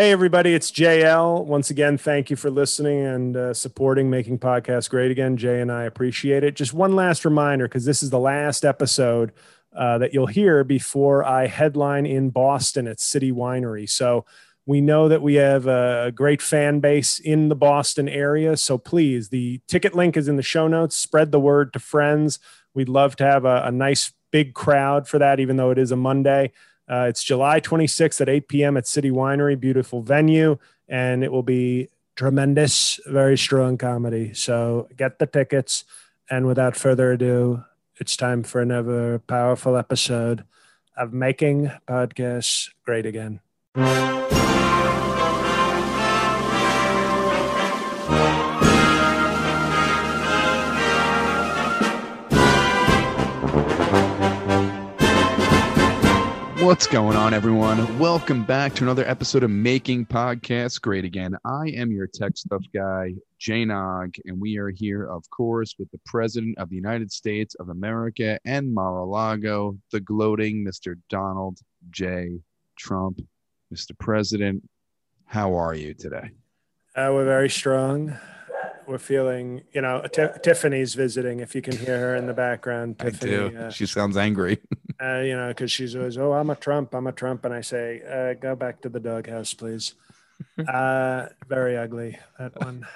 Hey, everybody, it's JL. Once again, thank you for listening and uh, supporting Making Podcasts Great Again. Jay and I appreciate it. Just one last reminder because this is the last episode uh, that you'll hear before I headline in Boston at City Winery. So we know that we have a great fan base in the Boston area. So please, the ticket link is in the show notes. Spread the word to friends. We'd love to have a, a nice big crowd for that, even though it is a Monday. Uh, it's July 26th at 8 p.m. at City Winery, beautiful venue, and it will be tremendous, very strong comedy. So get the tickets. And without further ado, it's time for another powerful episode of Making Podcasts Great Again. What's going on, everyone? Welcome back to another episode of Making Podcasts Great Again. I am your tech stuff guy, Jay Nog, and we are here, of course, with the President of the United States of America and Mar-a-Lago, the gloating Mr. Donald J. Trump. Mr. President, how are you today? Uh, we're very strong. We're feeling, you know, T- Tiffany's visiting. If you can hear her in the background, Tiffany. I do. Uh, she sounds angry. uh, you know, because she's always, oh, I'm a Trump, I'm a Trump, and I say, uh, go back to the doghouse, please. uh, very ugly that one.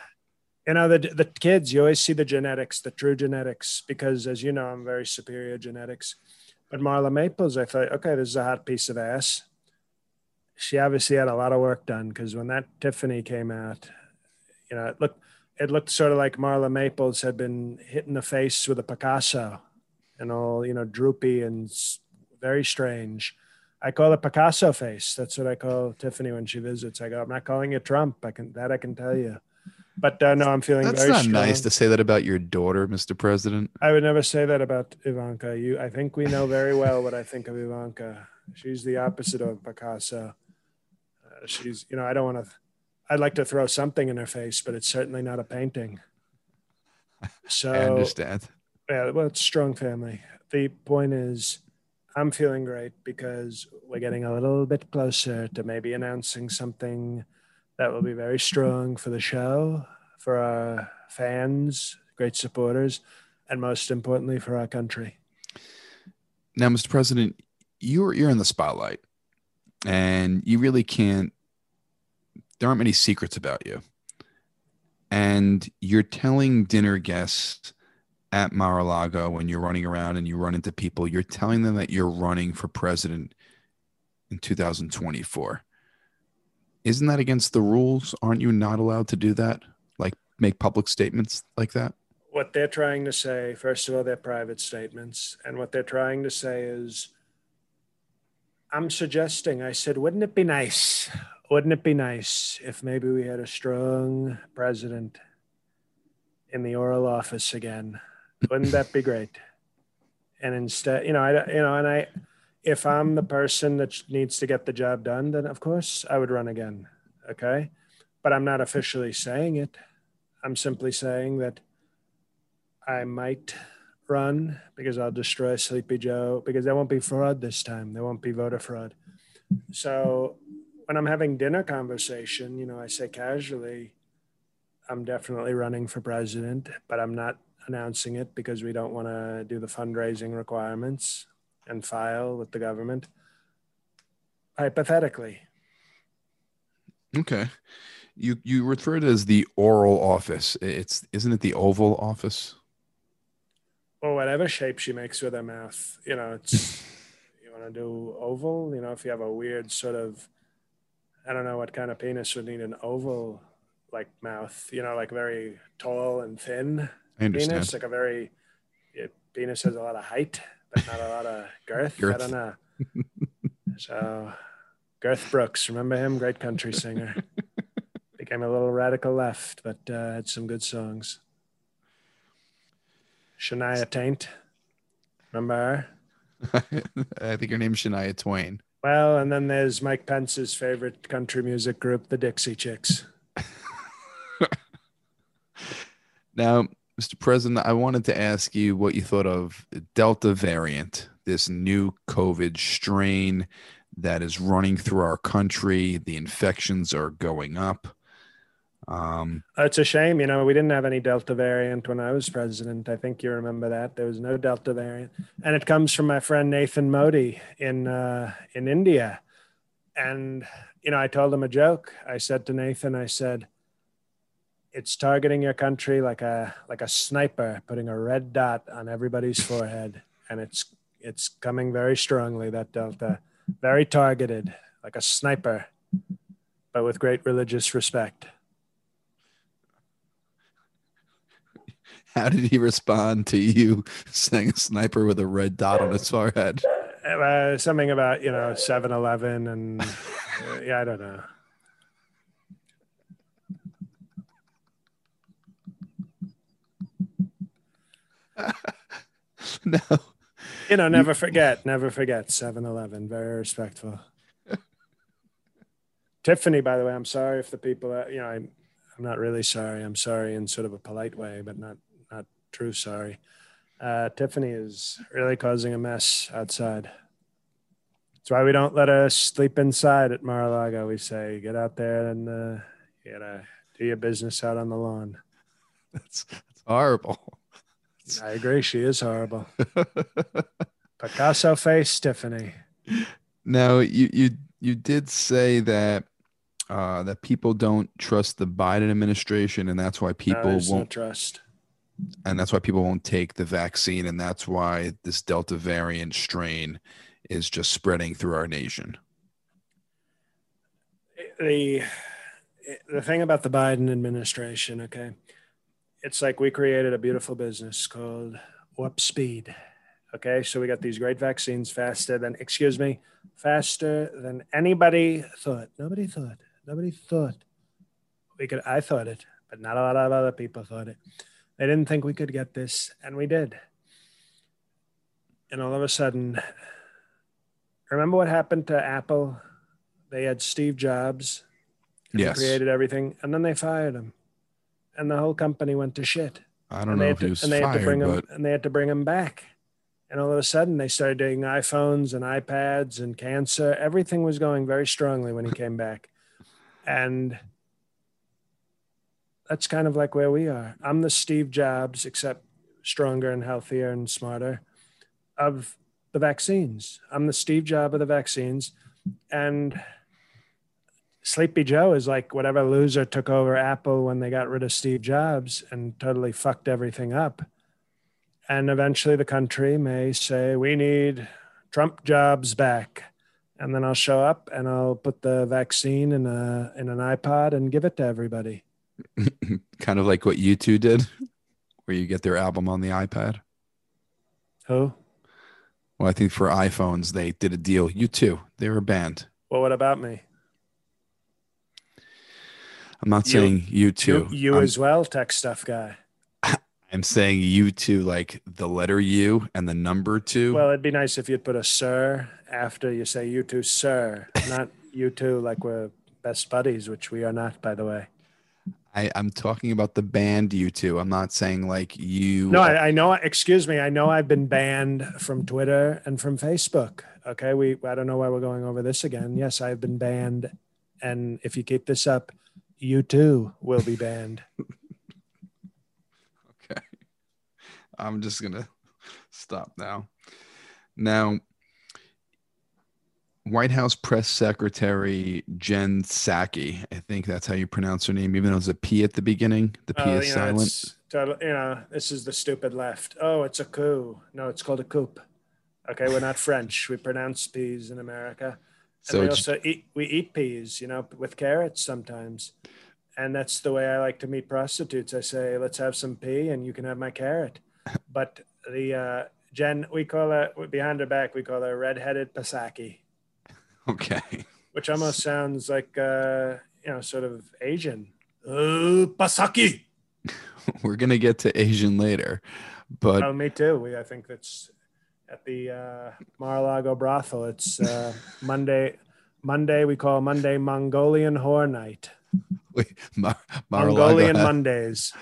You know, the the kids, you always see the genetics, the true genetics, because as you know, I'm very superior genetics. But Marla Maples, I thought, okay, this is a hot piece of ass. She obviously had a lot of work done because when that Tiffany came out, you know, it looked it looked sort of like Marla Maples had been hit in the face with a Picasso and all, you know, droopy and very strange. I call it Picasso face. That's what I call Tiffany when she visits. I go, I'm not calling you Trump. I can that I can tell you. But uh, no, I'm feeling That's very not strong. nice to say that about your daughter, Mr. President. I would never say that about Ivanka. You, I think we know very well what I think of Ivanka. She's the opposite of Picasso. Uh, she's, you know, I don't want to. I'd like to throw something in her face, but it's certainly not a painting. So I understand. Yeah, well, it's strong family. The point is, I'm feeling great because we're getting a little bit closer to maybe announcing something that will be very strong for the show, for our fans, great supporters, and most importantly, for our country. Now, Mr. President, you're you're in the spotlight, and you really can't. There aren't many secrets about you, and you're telling dinner guests at Mar-a-Lago when you're running around and you run into people. You're telling them that you're running for president in 2024. Isn't that against the rules? Aren't you not allowed to do that? Like make public statements like that? What they're trying to say, first of all, they're private statements. And what they're trying to say is, I'm suggesting, I said, wouldn't it be nice? Wouldn't it be nice if maybe we had a strong president in the Oral Office again? Wouldn't that be great? And instead, you know, I, you know, and I, if I'm the person that needs to get the job done, then of course I would run again. Okay. But I'm not officially saying it. I'm simply saying that I might run because I'll destroy Sleepy Joe because there won't be fraud this time. There won't be voter fraud. So when I'm having dinner conversation, you know, I say casually, I'm definitely running for president, but I'm not announcing it because we don't want to do the fundraising requirements and file with the government. Hypothetically, Okay. You you refer to it as the oral office. It's isn't it the Oval Office? or whatever shape she makes with her mouth, you know, it's you want to do oval. You know, if you have a weird sort of, I don't know what kind of penis would need an oval like mouth. You know, like very tall and thin. I understand. penis, like a very yeah, penis has a lot of height, but not a lot of girth. I Girth. don't know. so, Girth Brooks, remember him? Great country singer. Became a little radical left, but uh, had some good songs. Shania Taint, remember her? I think her name's Shania Twain. Well, and then there's Mike Pence's favorite country music group, the Dixie Chicks. Now, Mr. President, I wanted to ask you what you thought of Delta variant, this new COVID strain that is running through our country. The infections are going up. Um, It's a shame, you know, we didn't have any Delta variant when I was president. I think you remember that. There was no Delta variant. And it comes from my friend Nathan Modi in uh, in India. And you know, I told him a joke. I said to Nathan, I said, it's targeting your country like a like a sniper putting a red dot on everybody's forehead. And it's it's coming very strongly that delta. Very targeted like a sniper but with great religious respect. How did he respond to you saying a sniper with a red dot on his forehead? Uh, something about you know 7-eleven and uh, yeah i don't know no. You know, never forget, never forget 7 Eleven. Very respectful. Tiffany, by the way, I'm sorry if the people, are, you know, I'm, I'm not really sorry. I'm sorry in sort of a polite way, but not, not true sorry. Uh, Tiffany is really causing a mess outside. That's why we don't let her sleep inside at Mar-a-Lago. We say, get out there and uh, you gotta do your business out on the lawn. That's, that's horrible. I agree. She is horrible. Picasso face, Tiffany. Now you you you did say that uh, that people don't trust the Biden administration, and that's why people no, won't trust. And that's why people won't take the vaccine, and that's why this Delta variant strain is just spreading through our nation. The the thing about the Biden administration, okay, it's like we created a beautiful business called Warp Speed. Okay, so we got these great vaccines faster than, excuse me, faster than anybody thought. Nobody thought. Nobody thought we could. I thought it, but not a lot of other people thought it. They didn't think we could get this, and we did. And all of a sudden, remember what happened to Apple? They had Steve Jobs, yes. created everything, and then they fired him and the whole company went to shit. I don't know if to, he was and they fired, had to bring but him, and they had to bring him back. And all of a sudden, they started doing iPhones and iPads and cancer. Everything was going very strongly when he came back, and that's kind of like where we are. I'm the Steve Jobs, except stronger and healthier and smarter, of the vaccines. I'm the Steve Jobs of the vaccines, and Sleepy Joe is like whatever loser took over Apple when they got rid of Steve Jobs and totally fucked everything up. And eventually the country may say, we need Trump jobs back. And then I'll show up and I'll put the vaccine in a in an iPod and give it to everybody. kind of like what you two did, where you get their album on the iPad. Who? Well, I think for iPhones they did a deal. You two, they were a band. Well, what about me? I'm not You- saying you too. You, you as well, tech stuff guy. I'm saying you too, like the letter U and the number two. Well, it'd be nice if you'd put a sir after you say you two, sir, not you two like we're best buddies, which we are not, by the way. I, I'm talking about the band you two. I'm not saying like you. No, I, I know. Excuse me. I know I've been banned from Twitter and from Facebook. Okay, we. I don't know why we're going over this again. Yes, I've been banned, and if you keep this up, you too will be banned. Okay. I'm just gonna stop now. Now, White House press secretary Jen Psaki. I think that's how you pronounce her name, even though it's a P at the beginning. The P Oh, is you know, silent. total- you know, this is the stupid left. Oh, it's a coup. No, it's called a coup. Okay, we're not French. We pronounce peas in America. And we also eat we eat peas, you know, with carrots sometimes. And that's the way I like to meet prostitutes. I say, let's have some pea and you can have my carrot. But the uh, Jen, we call her behind her back, we call her redheaded Pasaki, okay. which almost sounds like uh, you know, sort of Asian. Uh, Pasaki. We're gonna get to Asian later, but Oh, me too. We I think that's at the uh, Mar-a-Lago brothel. It's uh, Monday. Monday we call Monday Mongolian Whore Night. wait, Mar- Mongolian Mondays.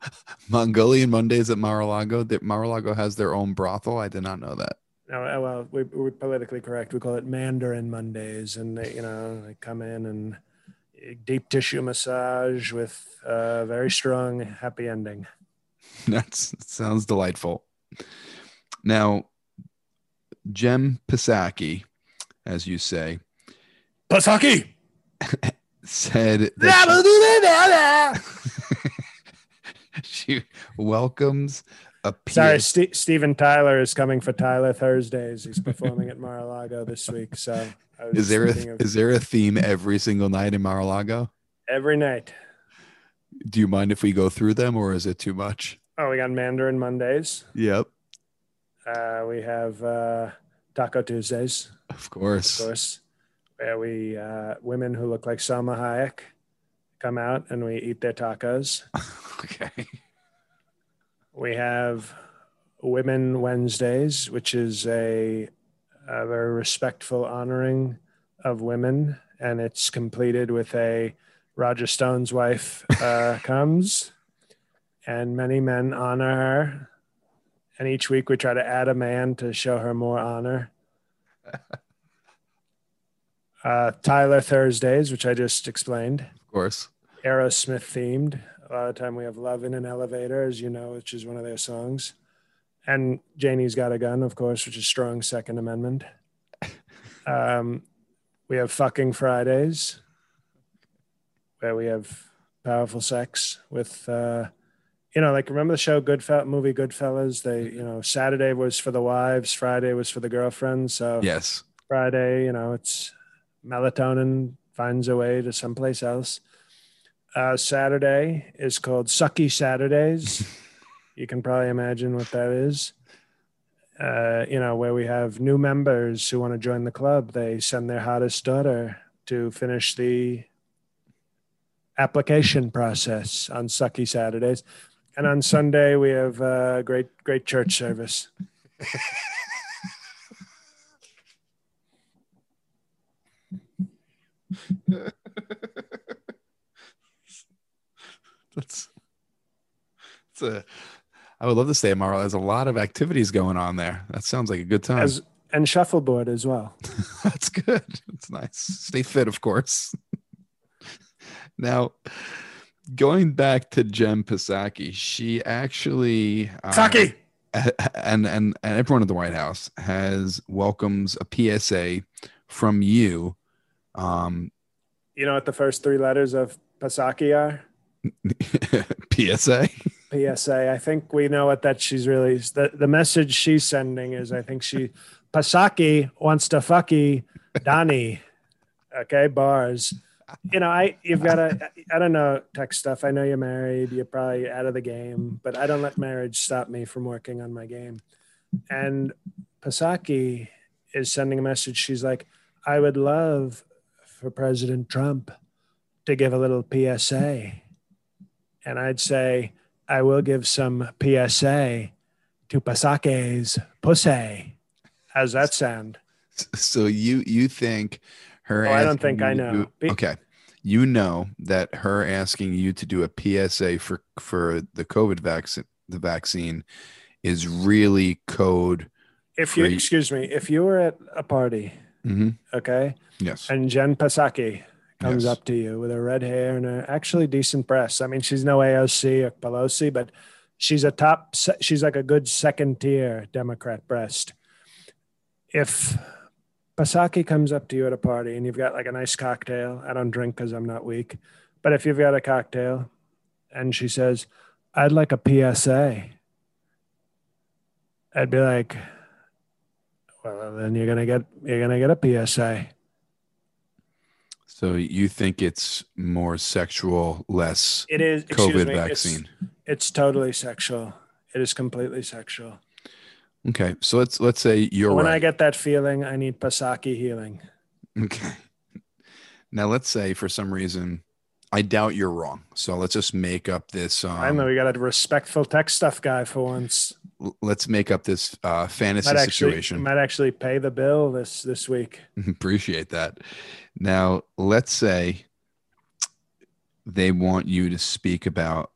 Mongolian Mondays at Mar-a-Lago. That Mar-a-Lago has their own brothel. I did not know that. No, uh, well, we, we're politically correct. We call it Mandarin Mondays, and they, you know, they come in and deep tissue massage with a very strong happy ending. That's that sounds delightful. Now, Jen Psaki, as you say, Psaki said that she, she welcomes a Sorry, St- Steven Tyler is coming for Tyler Thursdays. He's performing at Mar-a-Lago this week. So is there a, of, is there a theme every single night in Mar-a-Lago? Every night. Do you mind if we go through them, or is it too much? Oh, we got Mandarin Mondays. Yep. Uh, we have uh, Taco Tuesdays. Of course. Of course. Where we uh, women who look like Salma Hayek come out and we eat their tacos. okay. We have Women Wednesdays, which is a, a very respectful honoring of women, and it's completed with a Roger Stone's wife uh, comes, and many men honor her. And each week we try to add a man to show her more honor. Uh, Tyler Thursdays, which I just explained. Of course. Aerosmith themed. A lot of time we have Love in an Elevator, as you know, which is one of their songs. And Janie's Got a Gun, of course, which is strong Second Amendment. Um, we have Fucking Fridays, where we have powerful sex with, uh, you know, like remember the show Goodfell movie Goodfellas? They, you know, Saturday was for the wives, Friday was for the girlfriends. So yes, Friday, you know, it's melatonin finds a way to someplace else uh, Saturday is called Sucky Saturdays. you can probably imagine what that is. Uh, you know, where we have new members who want to join the club, they send their hottest daughter to finish the application process on Sucky Saturdays. And on Sunday, we have a great, great church service. that's it's a I would love to stay at Marl. There's a lot of activities going on there. That sounds like a good time. As, and shuffleboard as well. That's good. That's nice. Stay fit, of course. now, going back to Jen Psaki, she actually uh, and, and and everyone at the White House has welcomes a PSA from you. Um, you know what the first three letters of Psaki are? PSA. PSA. I think we know what that she's really the, the message she's sending is I think she Psaki wants to fucky Donnie. Okay, bars. You know, I you've got to I don't know tech stuff. I know you're married, you're probably out of the game, but I don't let marriage stop me from working on my game. And Pasaki is sending a message. She's like, I would love for President Trump to give a little PSA and I'd say, I will give some PSA to Psaki's pussy. How's that sound? So you you think her? Oh, I don't think I know. Do, okay, you know that her asking you to do a PSA for for the COVID vaccine the vaccine is really code. If you excuse me, if you were at a party, mm-hmm. okay, yes, and Jen Psaki comes yes. up to you with her red hair and a actually decent breasts. I mean, she's no AOC or Pelosi, but she's a top, she's like a good second tier Democrat breast. If Psaki comes up to you at a party and you've got like a nice cocktail, I don't drink because I'm not weak, but if you've got a cocktail and she says, I'd like a PSA, I'd be like, well, then you're gonna get you're gonna get a PSA. So you think it's more sexual, less it is COVID me, vaccine? It's, it's, totally sexual. It is completely sexual. Okay, so let's let's say you're when right. I get that feeling, I need Pasaki healing. Okay. Now let's say for some reason I doubt you're wrong. So let's just make up this. Um, I know we got a respectful tech stuff guy for once. Let's make up this uh, fantasy might actually, situation. Might actually pay the bill this this week. Appreciate that. Now, let's say they want you to speak about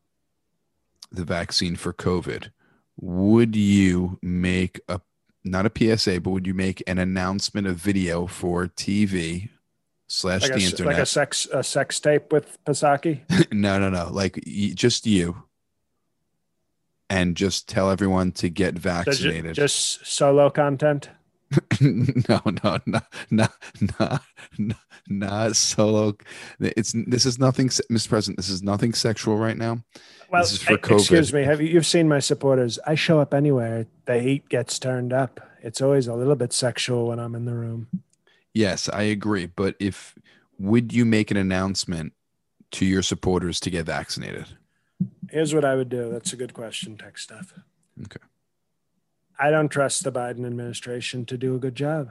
the vaccine for COVID. Would you make a not a PSA, but would you make an announcement of video for TV slash Like the a, internet? like a sex a sex tape with Pasaki. no, no, no. Like just you, and just tell everyone to get Does it- vaccinated. Just solo content. no, no, no, no, no, no, not solo. It's this is nothing, Mr. President. This is nothing sexual right now. Well, This is for e- excuse me. Have you you've seen my supporters? I show up anywhere. The heat gets turned up. It's always a little bit sexual when I'm in the room. Yes, I agree. But if would you make an announcement to your supporters to get vaccinated? Here's what I would do. That's a good question, tech stuff. I don't trust the Biden administration to do a good job.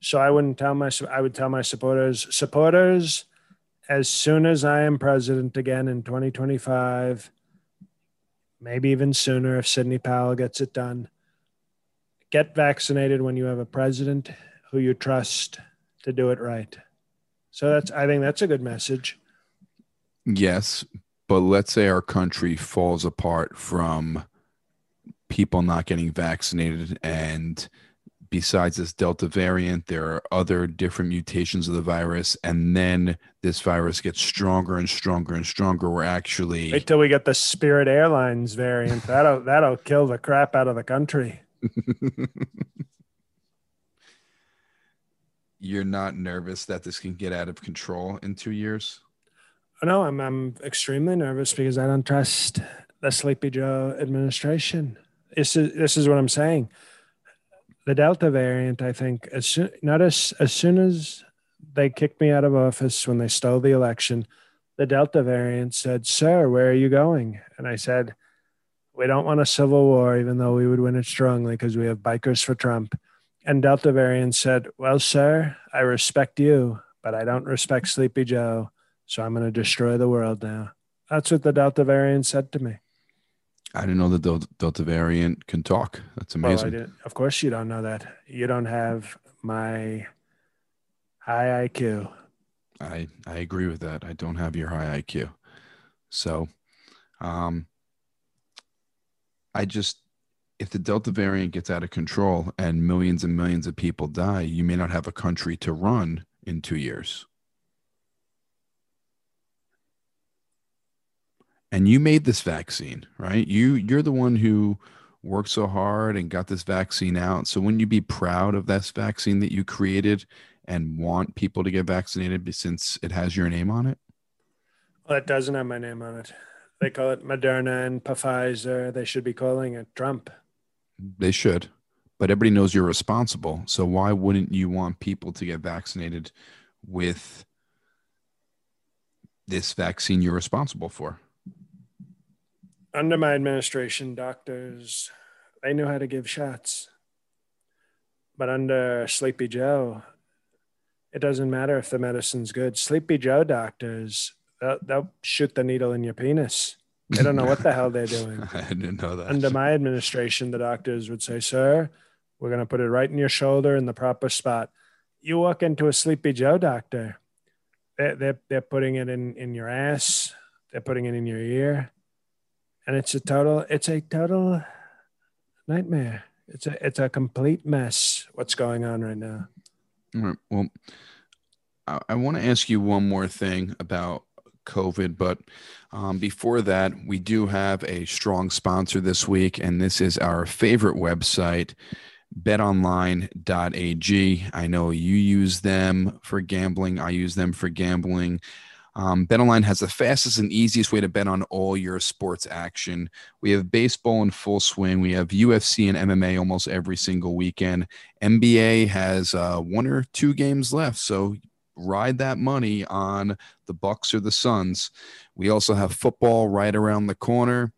So I wouldn't tell my I would tell my supporters, supporters, as soon as I am president again in 2025, maybe even sooner if Sidney Powell gets it done. Get vaccinated when you have a president who you trust to do it right. So that's I think that's a good message. Yes, but let's say our country falls apart from people not getting vaccinated and besides this delta variant there are other different mutations of the virus and then this virus gets stronger and stronger and stronger we're actually Wait till we get the Spirit Airlines variant. That'll that'll kill the crap out of the country. you're not nervous that this can get out of control in 2 years oh, No, I'm I'm extremely nervous because I don't trust the Sleepy Joe administration. This is this is what I'm saying. The Delta variant, I think, as soon not as as soon as they kicked me out of office when they stole the election, the Delta variant said, "Sir, where are you going?" And I said, "We don't want a civil war, even though we would win it strongly because we have bikers for Trump." And Delta variant said, "Well, sir, I respect you, but I don't respect Sleepy Joe." So I'm going to destroy the world now. That's what the Delta variant said to me. I didn't know that the delta, variant can talk that's Well, I amazing didn't. Of course, you don't know that. You don't have my high IQ. I I agree with that. I don't have your high IQ. So um I just if the Delta variant gets out of control and millions and millions of people die, you may not have a country to run in 2 years. And you made this vaccine, right? You you're the one who worked so hard and got this vaccine out. So wouldn't you be proud of this vaccine that you created and want people to get vaccinated since it has your name on it? Well, it doesn't have my name on it. They call it Moderna and Pfizer. They should be calling it Trump. They should, but everybody knows you're responsible. So why wouldn't you want people to get vaccinated with this vaccine you're responsible for? Under my administration, doctors they knew how to give shots. But under Sleepy Joe, it doesn't matter if the medicine's good. Sleepy Joe doctors, they'll, they'll shoot the needle in your penis. They don't know what the hell they're doing. I didn't know that. Under my administration, the doctors would say, Sir, we're going to put it right in your shoulder in the proper spot. You walk into a Sleepy Joe doctor, they're, they're, they're putting it in, in your ass, they're putting it in your ear. And it's a total, it's a total nightmare. It's a, it's a complete mess what's going on right now. All right. Well, I, I want to ask you one more thing about COVID, but um, before that, we do have a strong sponsor this week, and this is our favorite website, betonline.ag. I know you use them for gambling, I use them for gambling. Um, BetOnline has the fastest and easiest way to bet on all your sports action. We have baseball in full swing. We have UFC and MMA almost every single weekend. NBA has uh, one or two games left, so ride that money on the Bucks or the Suns. We also have football right around the corner,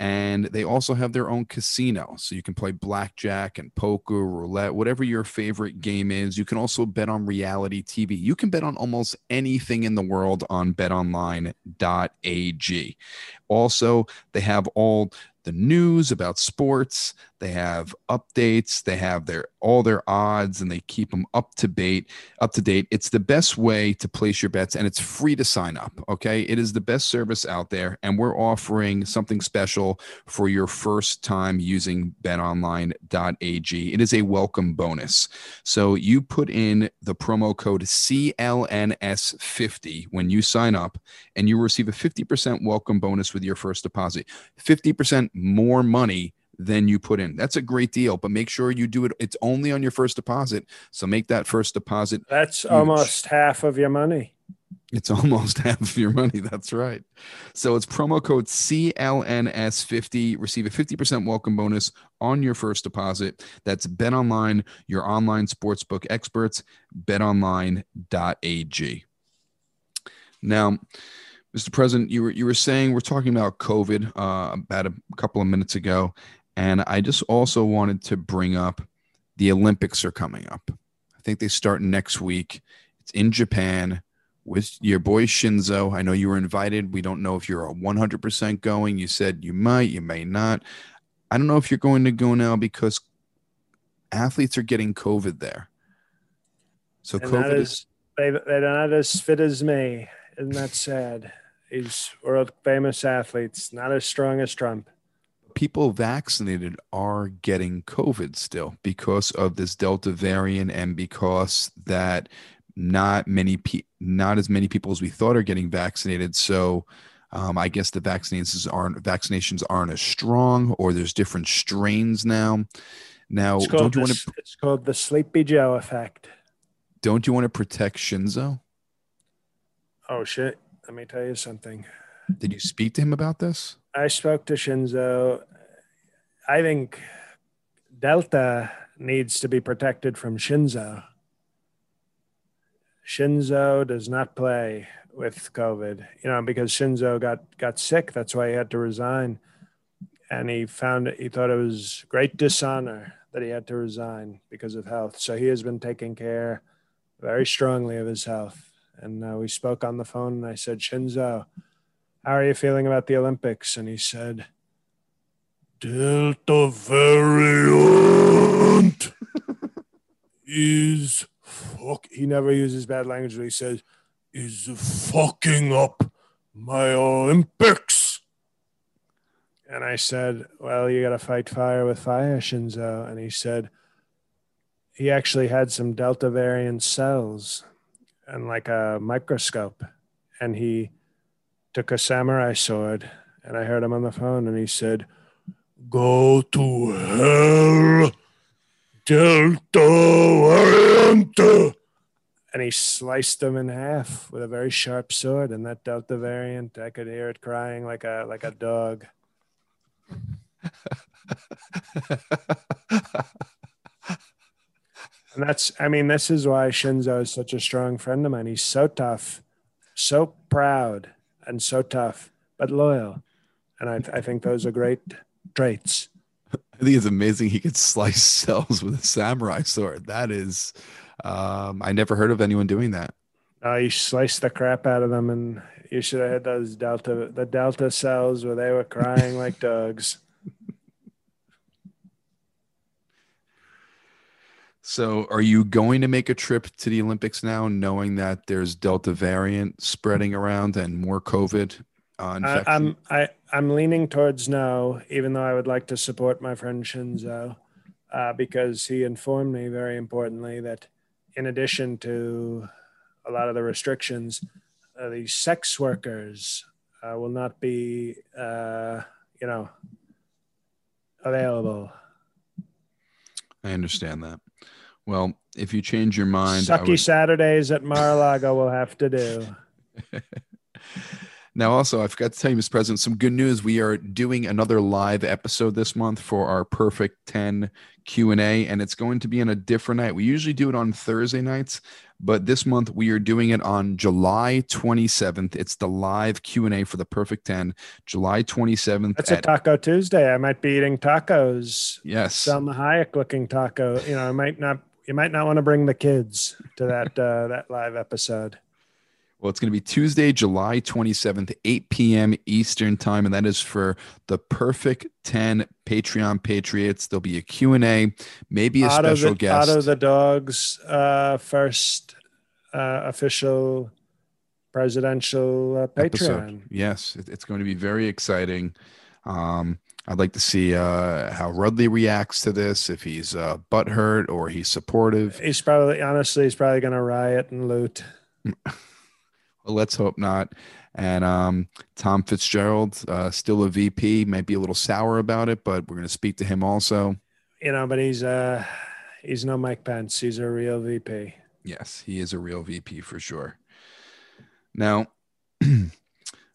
and they also have their own casino, so you can play blackjack and poker, roulette, whatever your favorite game is. You can also bet on reality TV. You can bet on almost anything in the world on betonline.ag. Also, they have all the news about sports, they have updates, they have their all their odds, and they keep them up to date. Up to date. It's the best way to place your bets, and it's free to sign up. Okay, it is the best service out there, and we're offering something special for your first time using BetOnline.ag. It is a welcome bonus. So you put in the promo code CLNS50 when you sign up, and you receive a 50% welcome bonus with your first deposit. 50% more money than you put in. That's a great deal, but make sure you do it. It's only on your first deposit. So make that first deposit. That's huge. almost half of your money. It's almost half of your money. That's right. So it's promo code CLNS50. Receive a 50% welcome bonus on your first deposit. That's Bet Online, your online sportsbook experts, betonline.ag. Now, Mr. President, you were you were saying we're talking about COVID uh, about a couple of minutes ago, and I just also wanted to bring up the Olympics are coming up. I think they start next week. It's in Japan with your boy Shinzo. I know you were invited. We don't know if you're a 100% going. You said you might, you may not. I don't know if you're going to go now because athletes are getting COVID there. So and COVID is, is they, they're not as fit as me. Isn't that sad? These world famous athletes, not as strong as Trump people vaccinated are getting COVID still because of this Delta variant and because that not many pe- not as many people as we thought are getting vaccinated. So um, I guess the vaccinations aren't vaccinations aren't as strong, or there's different strains now. Now, don't you want to? It's called the Sleepy Joe effect. Don't you want to protect Shinzo? Oh shit! Let me tell you something. Did you speak to him about this? I spoke to Shinzo. I think Delta needs to be protected from Shinzo. Shinzo does not play with COVID, you know, because Shinzo got got sick. That's why he had to resign, and he found it, he thought it was great dishonor that he had to resign because of health. So he has been taking care very strongly of his health. And uh, we spoke on the phone, and I said, Shinzo, how are you feeling about the Olympics? And he said, Delta variant is fuck. He never uses bad language, but he says, is fucking up my Olympics. And I said, Well, you got to fight fire with fire, Shinzo. And he said, He actually had some Delta variant cells and like a microscope. And he took a samurai sword and I heard him on the phone and he said, Go to hell, Delta variant. And he sliced them in half with a very sharp sword. And that Delta variant, I could hear it crying like a like a dog. and that's I mean, this is why Shinzo is such a strong friend of mine. He's so tough, so proud and so tough, but loyal. And I, I think those are great traits. I think it's amazing he could slice cells with a samurai sword. That is, um, I never heard of anyone doing that. Uh, you sliced the crap out of them, and you should have had those delta the delta cells where they were crying like dogs. So, are you going to make a trip to the Olympics now, knowing that there's Delta variant spreading around and more COVID? Uh, I, I'm I, I'm leaning towards no, even though I would like to support my friend Shinzo, uh, because he informed me very importantly that in addition to a lot of the restrictions, uh, the sex workers uh, will not be, uh, you know, available. I understand that. Well, if you change your mind, sucky would... Saturdays at Mar-a-Lago will have to do. now, also, I forgot to tell you, Mr. President, some good news. We are doing another live episode this month for our Perfect 10 Q&A, and it's going to be on a different night. We usually do it on Thursday nights, but this month we are doing it on July 27th. It's the live Q&A for the Perfect 10, July 27th. That's at- a Taco Tuesday. I might be eating tacos. Yes. some Hayek looking taco. You know, I might not you might not want to bring the kids to that uh, that live episode. Well, it's going to be Tuesday, July 27th, 8 p.m. Eastern Time, and that is for the Perfect 10 Patreon Patriots. There'll be a Q&A, maybe a special the, guest. Otto the dog's uh, first uh, official presidential uh, Patreon. episode. Yes, it- it's going to be very exciting. Um, I'd like to see uh, how Rudley reacts to this, if he's uh, butthurt or he's supportive. He's probably, honestly, he's probably going to riot and loot. Well, let's hope not. And um, Tom Fitzgerald, uh, still a VP, might be a little sour about it, but we're going to speak to him also. You know, but he's uh, he's no Mike Pence. He's a real VP. Yes, he is a real VP for sure. Now,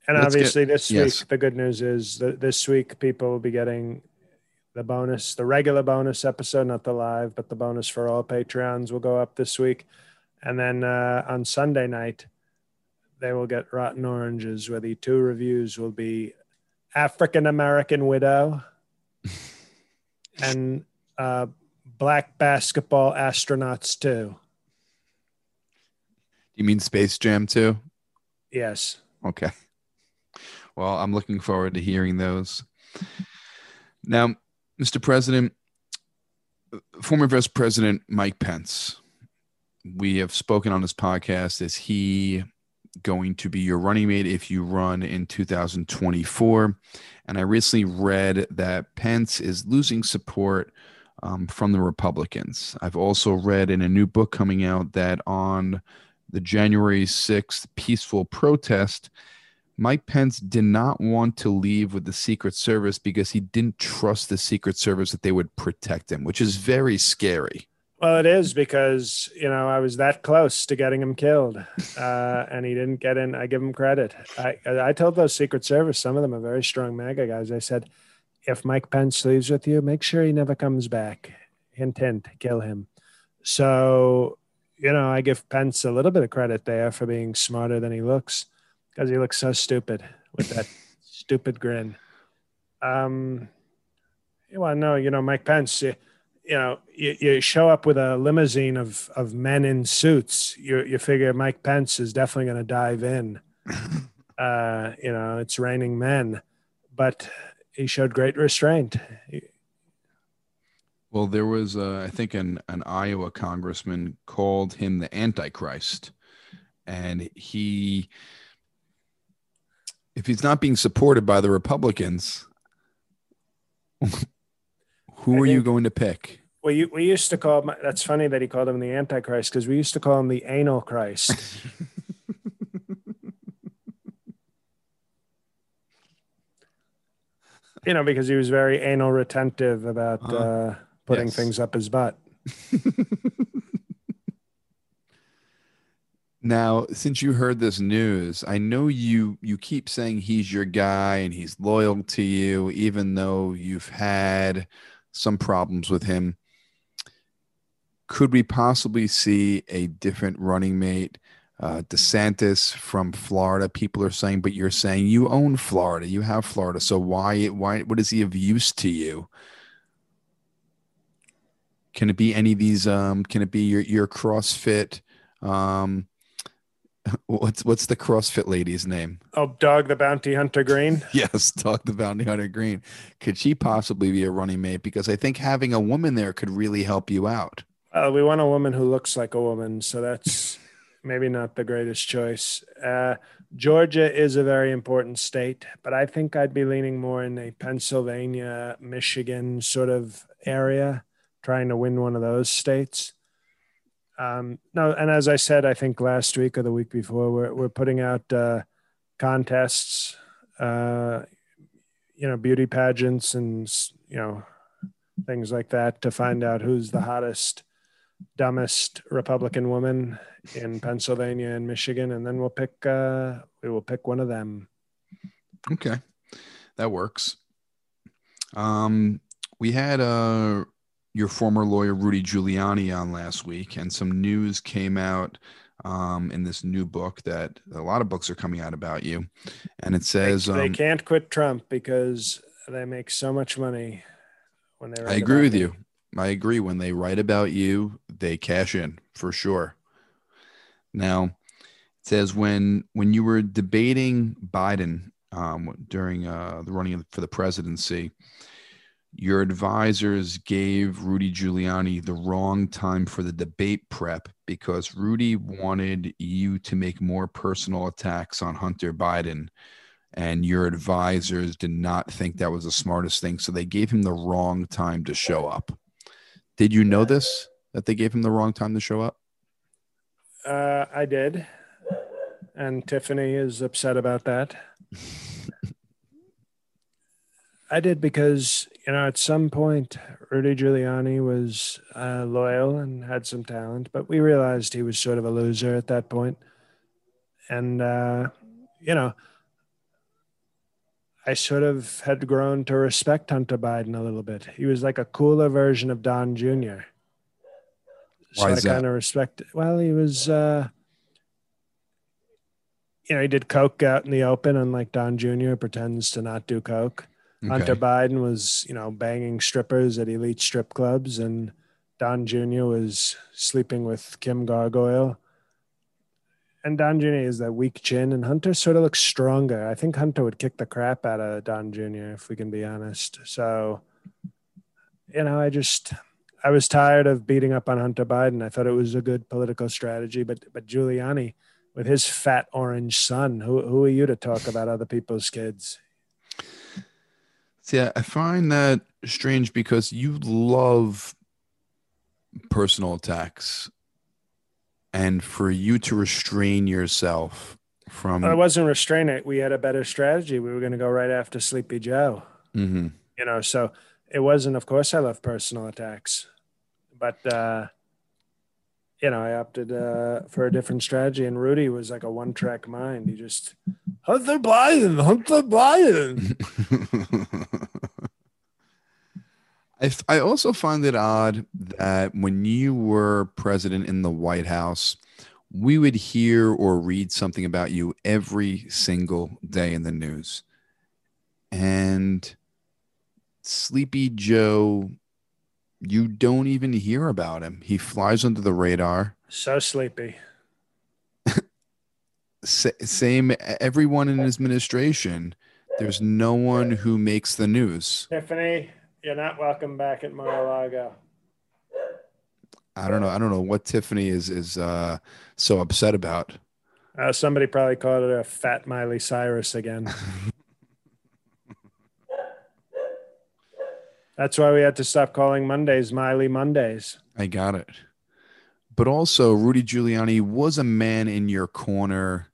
And Let's get- obviously, this yes. week, the good news is that this week people will be getting the bonus, the regular bonus episode, not the live, but the bonus for all Patreons will go up this week. And then uh, on Sunday night, they will get Rotten Oranges, where the two reviews will be African American Widow and uh, Black Basketball Astronauts 2. you mean Space Jam too? Yes. Okay. Well, I'm looking forward to hearing those. Now, Mr. President, former Vice President Mike Pence, we have spoken on this podcast. Is he going to be your running mate if you run in 2024? And I recently read that Pence is losing support um, from the Republicans. I've also read in a new book coming out that on the January 6th peaceful protest, Mike Pence did not want to leave with the Secret Service because he didn't trust the Secret Service that they would protect him, which is very scary. Well, it is because you know I was that close to getting him killed, uh, and he didn't get in. I give him credit. I I told those Secret Service, some of them are very strong MAGA guys. I said, if Mike Pence leaves with you, make sure he never comes back. Hint, hint, kill him. So you know, I give Pence a little bit of credit there for being smarter than he looks, because he looks so stupid with that stupid grin. Um, well, no, you know, Mike Pence. You, you know, you, you show up with a limousine of of men in suits. You you figure Mike Pence is definitely going to dive in. Uh, you know, it's raining men, but he showed great restraint. Well, there was, uh, I think, an, an Iowa congressman called him the Antichrist. And he, if he's not being supported by the Republicans, who I are you going to pick? we we used to call him. That's funny that he called him the Antichrist because we used to call him the Anal Christ. you know, because he was very anal retentive about Uh-huh. uh, putting Yes. things up his butt. Now, since you heard this news, I know you you keep saying he's your guy and he's loyal to you, even though you've had some problems with him. Could we possibly see a different running mate? Uh, DeSantis from Florida. People are saying, but you're saying you own Florida, you have Florida. So why why what is he of use to you? Can it be any of these? Um, can it be your your CrossFit? Um, what's what's the CrossFit lady's name? Oh, Dog the Bounty Hunter Green. Yes, Talk the Bounty Hunter Green. Could she possibly be a running mate? Because I think having a woman there could really help you out. Uh, we want a woman who looks like a woman, so that's maybe not the greatest choice. Uh, Georgia is a very important state, but I think I'd be leaning more in a Pennsylvania, Michigan sort of area, trying to win one of those states. Um, no, and as I said, I think last week or the week before, we're we're putting out uh, contests, uh, you know, beauty pageants, and you know, things like that to find out who's the hottest dumbest Republican woman in Pennsylvania and Michigan, and then we'll pick. Uh, we will pick one of them. Okay, that works. Um, we had uh your former lawyer Rudy Giuliani on last week, and some news came out um, in this new book that a lot of books are coming out about you, and it says they, they um, can't quit Trump because they make so much money when they. I agree with me. you. I agree. When they write about you, they cash in for sure. Now, it says when when you were debating Biden um, during uh, the running for the presidency, your advisors gave Rudy Giuliani the wrong time for the debate prep because Rudy wanted you to make more personal attacks on Hunter Biden. And your advisors did not think that was the smartest thing. So they gave him the wrong time to show up. Did you know this? That they gave him the wrong time to show up? Uh, I did. And Tiffany is upset about that. I did because you know at some point Rudy Giuliani was uh, loyal and had some talent, but we realized he was sort of a loser at that point. and uh, you know I sort of had grown to respect Hunter Biden a little bit. He was like a cooler version of Don Jr. So Why I is that? kind of respect. Well, he was. Uh, you know, he did coke out in the open, unlike Don Jr. pretends to not do coke. Hunter Okay. Biden was, you know, banging strippers at elite strip clubs, and Don Jr. was sleeping with Kim Gargoyle. And Don Jr. is that weak chin, and Hunter sort of looks stronger. I think Hunter would kick the crap out of Don Jr. if we can be honest. So, you know, I just I was tired of beating up on Hunter Biden. I thought it was a good political strategy, but but Giuliani with his fat orange son, who who are you to talk about other people's kids? See, I find that strange because you love personal attacks, and for you to restrain yourself from. I wasn't restraining it. We had a better strategy. We were going to go right after Sleepy Joe. Mhm. You know, so it wasn't. Of course, I love personal attacks, but uh, you know, I opted uh, for a different strategy. And Rudy was like a one-track mind. He just Hunter Biden, Hunter Biden. I, I also find it odd that when you were president in the White House, we would hear or read something about you every single day in the news. And Sleepy Joe, you don't even hear about him. He flies under the radar. So sleepy. Sa- same, everyone in his administration, there's no one who makes the news. Tiffany, you're not welcome back at Mar-a-Lago. I don't know. I don't know what Tiffany is is uh, so upset about. Uh, somebody probably called it a fat Miley Cyrus again. That's why we had to stop calling Mondays Miley Mondays. I got it. But also, Rudy Giuliani was a man in your corner,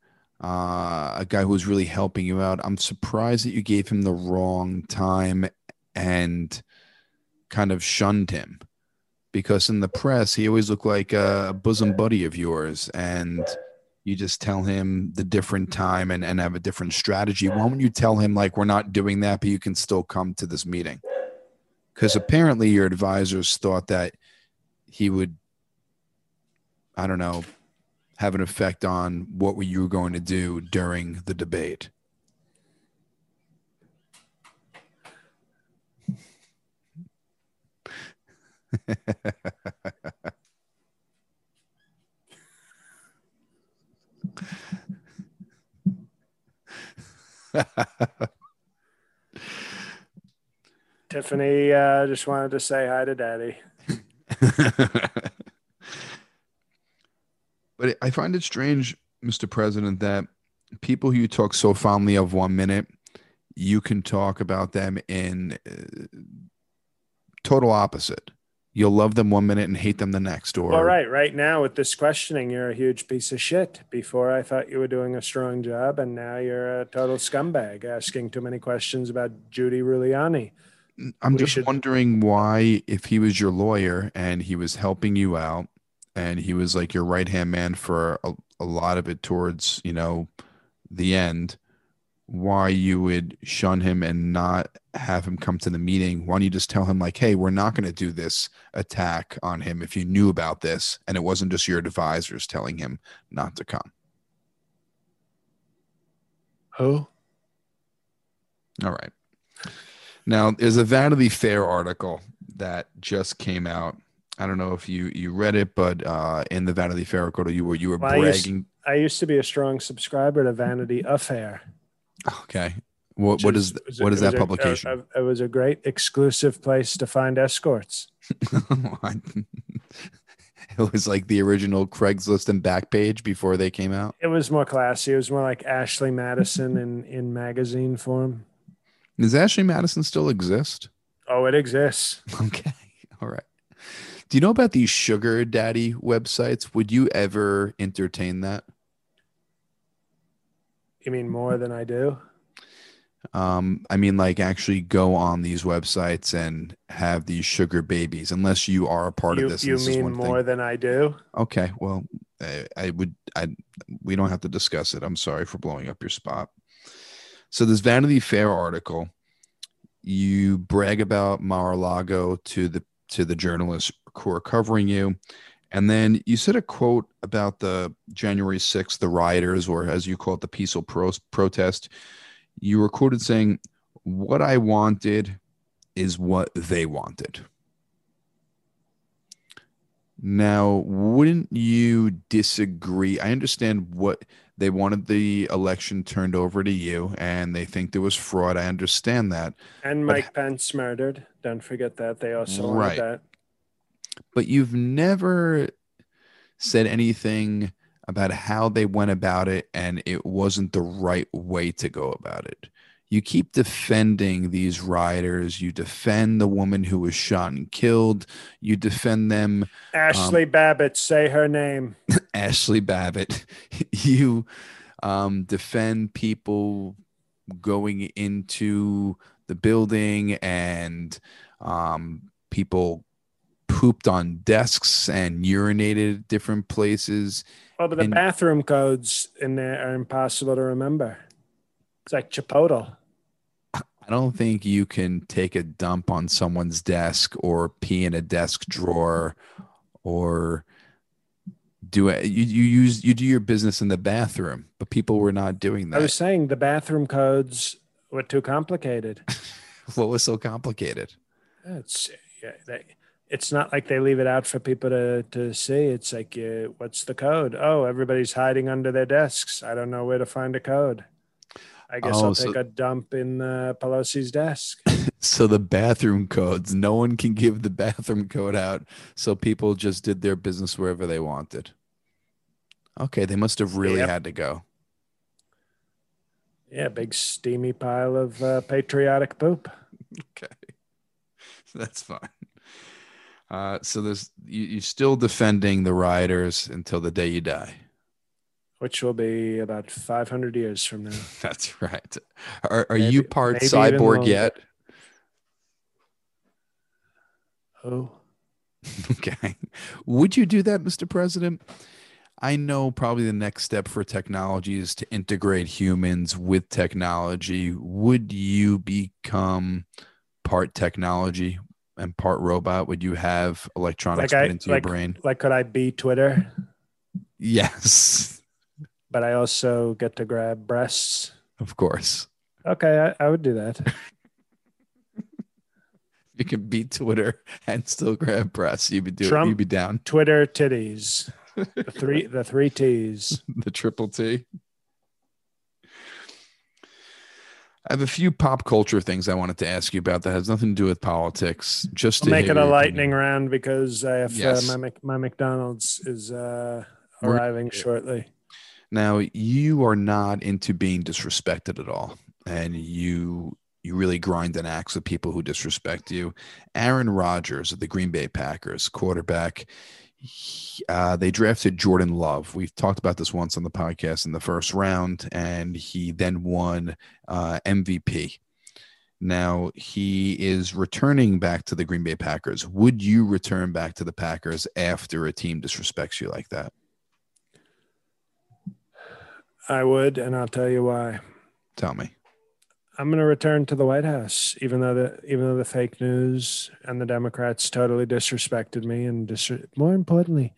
uh, a guy who was really helping you out. I'm surprised that you gave him the wrong time and kind of shunned him because in the press, he always looked like a bosom buddy of yours. And you just tell him the different time and, and have a different strategy. Why don't you tell him, like, we're not doing that, but you can still come to this meeting? Because apparently, your advisors thought that he would I don't know, have an effect on what were you going to do during the debate. Tiffany uh, just wanted to say hi to Daddy. but I find it strange, Mr. President, that people who you talk so fondly of one minute, you can talk about them in uh, total opposite. You'll love them one minute and hate them the next. Or All right, right now with this questioning, you're a huge piece of shit. Before I thought you were doing a strong job, and now you're a total scumbag asking too many questions about Judy Giuliani. I'm we just should- wondering why, if he was your lawyer and he was helping you out, and he was like your right hand man for a, a lot of it towards you know the end, why you would shun him and not have him come to the meeting. Why don't you just tell him like, hey, we're not going to do this attack on him if you knew about this and it wasn't just your advisors telling him not to come. Who? All right. Now, there's a Vanity Fair article that just came out. I don't know if you you read it, but uh, in the Vanity Fair article, you were you were Why are you s- bragging. I used to be a strong subscriber to Vanity Affair. Okay. What what is which what is that publication? a- a- it was a great exclusive place to find escorts. it was like the original Craigslist and Backpage before they came out. It was more classy. It was more like Ashley Madison in, in magazine form. Does Ashley Madison still exist? Oh, it exists. Okay. All right. Do you know about these sugar daddy websites? Would you ever entertain that? You mean more than I do? Um, I mean, like actually go on these websites and have these sugar babies, unless you are a part You, of this. you this is mean more thing. than I do? Okay. Well, I, I would. I we don't have to discuss it. I'm sorry for blowing up your spot. So this Vanity Fair article, you brag about Mar-a-Lago to the to the journalists who are covering you, and then you said a quote about the January 6th, the rioters, or as you call it, the peaceful pro- protest. You were quoted saying, "What I wanted is what they wanted." Now, wouldn't you disagree? I understand what they wanted the election turned over to you and they think there was fraud. I understand that. And But- Mike Pence murdered. Don't forget that. They also wanted Right. that. But you've never said anything about how they went about it and it wasn't the right way to go about it. You keep defending these rioters. You defend the woman who was shot and killed. You defend them Ashli Babbitt, say her name. Ashli Babbitt, you um, defend people going into the building and um, people pooped on desks and urinated at different places. Oh, but the And- bathroom codes in there are impossible to remember. It's like Chipotle. I don't think you can take a dump on someone's desk or pee in a desk drawer or do it. You, you use you do your business in the bathroom, but people were not doing that. I was saying the bathroom codes were too complicated. what was so complicated? It's yeah, they, it's not like they leave it out for people to to see. It's like, uh, what's the code? Oh, everybody's hiding under their desks. I don't know where to find a code. I guess Oh, I'll so- take a dump in uh, Pelosi's desk. So the bathroom codes, no one can give the bathroom code out. So people just did their business wherever they wanted. Okay, they must have really Yep. had to go. Yeah, big steamy pile of uh, patriotic poop. Okay, that's fine. Uh, so there's you, you're still defending the rioters until the day you die. Which will be about 500 years from now. That's right. Are, are you part cyborg yet? Oh, Okay. Would you do that, Mr. President? I know probably the next step for technology is to integrate humans with technology. Would you become part technology and part robot? Would you have electronics Like I- put into like- your brain? like could I be Twitter, Yes, but I also get to grab breasts? of course. Okay, I, I would do that. You can beat Twitter and still grab breasts. You'd be doing. Trump- You'd be down. Twitter titties, the three the three T's. the triple T. I have a few pop culture things I wanted to ask you about that has nothing to do with politics. Just to make it a lightning opinion. round because I have Yes. uh, my my McDonald's is uh, We're- arriving shortly. Now you are not into being disrespected at all, and you you really grind an axe with people who disrespect you. Aaron Rodgers of the Green Bay Packers, quarterback. he- uh, they drafted Jordan Love. We've talked about this once on the podcast in the first round, and he then won uh, MVP. Now he is returning back to the Green Bay Packers. Would you return back to the Packers after a team disrespects you like that? I would, and I'll tell you why. Tell me. I'm going to return to the White House, even though the even though the fake news and the Democrats totally disrespected me, and dis- more importantly,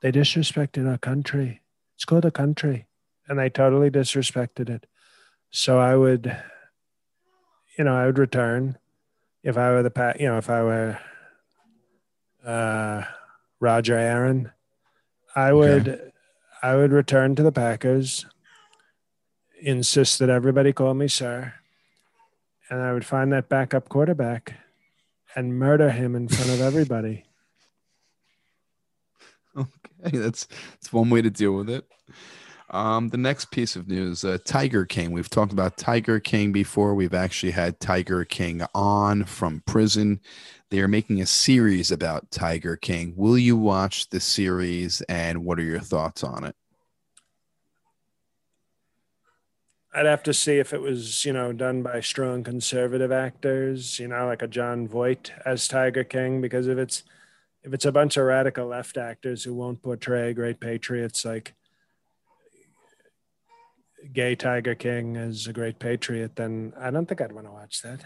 they disrespected our country. It's called a country, and they totally disrespected it. So I would, you know, I would return if I were the pa- you know, if I were uh, Roger Aaron, I would, I would return to the Packers, insist that everybody call me sir, and I would find that backup quarterback and murder him in front of everybody. Okay, that's that's one way to deal with it. Um, the next piece of news, uh, Tiger King. We've talked about Tiger King before. We've actually had Tiger King on from prison. They are making a series about Tiger King. Will you watch the series and what are your thoughts on it? I'd have to see if it was, you know, done by strong conservative actors, you know, like a Jon Voight as Tiger King, because if it's if it's a bunch of radical left actors who won't portray great patriots like gay Tiger King as a great patriot, then I don't think I'd want to watch that.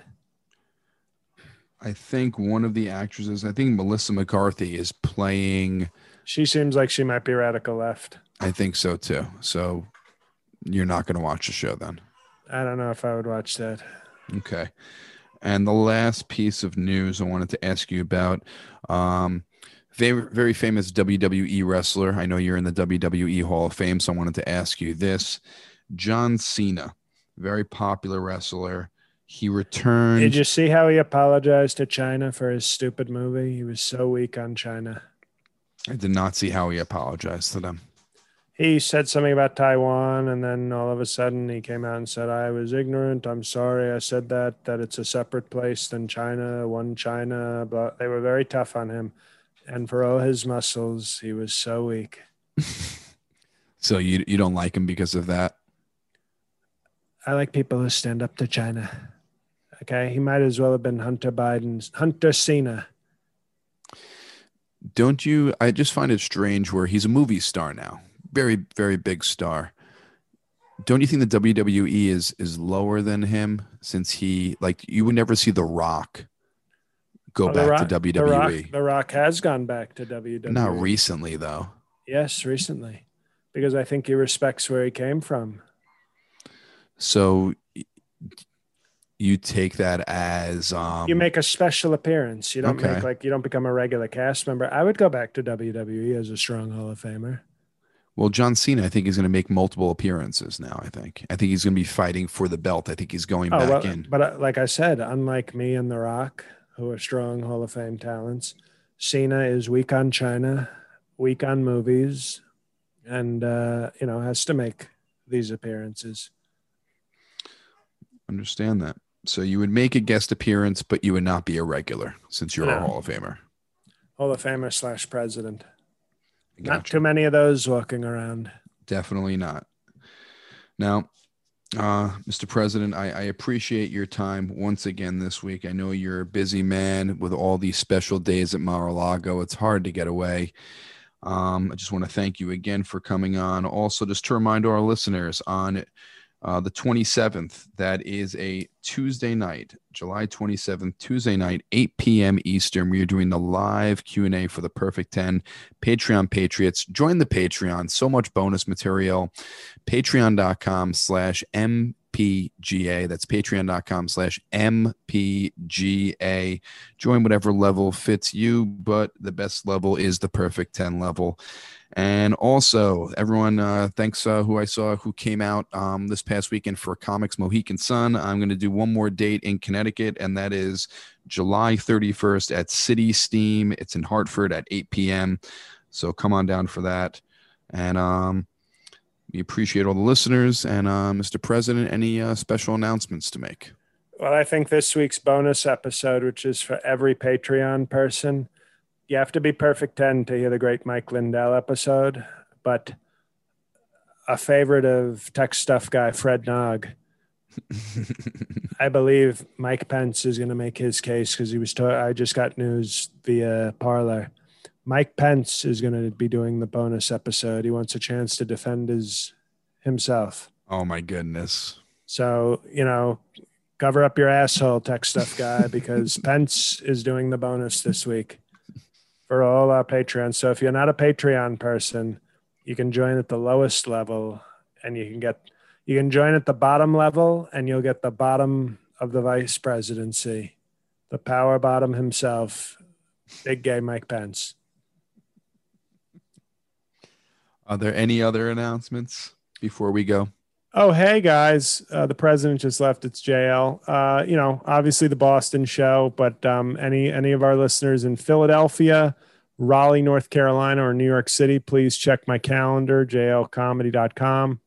I think one of the actresses, I think Melissa McCarthy is playing. She seems like she might be radical left. I think so too. So you're not going to watch the show then? I don't know if I would watch that. Okay. And the last piece of news I wanted to ask you about um, very, very famous WWE wrestler. I know you're in the WWE Hall of Fame, so I wanted to ask you this. John Cena, very popular wrestler. He returned. Did you see how he apologized to China for his stupid movie? He was so weak on China. I did not see how he apologized to them. He said something about Taiwan, and then all of a sudden he came out and said, I was ignorant. I'm sorry I said that, that it's a separate place than China, one China. But they were very tough on him. And for all his muscles, he was so weak. so you, you don't like him because of that? I like people who stand up to China. Okay, he might as well have been Hunter Biden's Hunter Cena. Don't you? I just find it strange where he's a movie star now, very very big star. Don't you think the WWE is is lower than him since he like you would never see The Rock go back Rock, to WWE. The Rock, the Rock has gone back to WWE. Not recently though. Yes, recently, because I think he respects where he came from. So you take that as um, you make a special appearance. You don't okay. make like you don't become a regular cast member. I would go back to WWE as a strong Hall of Famer. Well, John Cena, I think is going to make multiple appearances now. I think. I think he's going to be fighting for the belt. I think he's going oh, back well, in. But uh, like I said, unlike me and The Rock, who are strong Hall of Fame talents, Cena is weak on China, weak on movies, and uh, you know has to make these appearances. Understand that. So you would make a guest appearance, but you would not be a regular since you're no. a Hall of Famer. Hall of Famer slash president. Gotcha. Not too many of those walking around. Definitely not. Now, uh, Mr. President, I, I, appreciate your time once again this week. I know you're a busy man with all these special days at Mar-a-Lago. It's hard to get away. Um, I just want to thank you again for coming on. Also, just to remind our listeners on uh, the 27th. That is a Tuesday night, July 27th, Tuesday night, 8 p.m. Eastern. We are doing the live Q&A for the Perfect 10 Patreon Patriots. Join the Patreon. So much bonus material. Patreon.com slash MPGA. That's patreon.com slash MPGA. Join whatever level fits you, but the best level is the Perfect 10 level. And also, everyone, uh, thanks uh, who I saw who came out um, this past weekend for Comics Mohegan Sun. I'm going to do one more date in Connecticut, and that is July 31st at City Steam. It's in Hartford at 8 p.m. So come on down for that. And um, we appreciate all the listeners. And uh, Mr. President, any uh, special announcements to make? Well, I think this week's bonus episode, which is for every Patreon person, you have to be perfect 10 to hear the great Mike Lindell episode, but a favorite of tech stuff guy, Fred Nog. I believe Mike Pence is going to make his case because he was told, I just got news via Parler. Mike Pence is going to be doing the bonus episode. He wants a chance to defend his himself. Oh my goodness. So, you know, cover up your asshole tech stuff guy because Pence is doing the bonus this week for all our Patreons. So if you're not a Patreon person, you can join at the lowest level and you can get you can join at the bottom level and you'll get the bottom of the vice presidency, the power bottom himself, big gay Mike Pence. Are there any other announcements before we go? Oh, hey guys, uh, the president just left. It's JL. Uh, you know, obviously the Boston show, but um, any any of our listeners in Philadelphia, Raleigh, North Carolina, or New York City, please check my calendar, jlcomedy.com.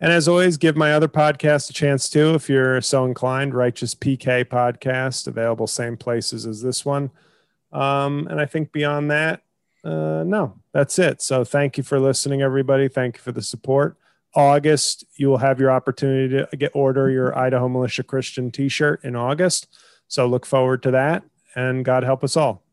And as always, give my other podcast a chance too, if you're so inclined. Righteous PK podcast, available same places as this one. Um, and I think beyond that, uh, no, that's it. So thank you for listening, everybody. Thank you for the support. August, you will have your opportunity to get order your Idaho Militia Christian T-shirt in August. So look forward to that, and God help us all.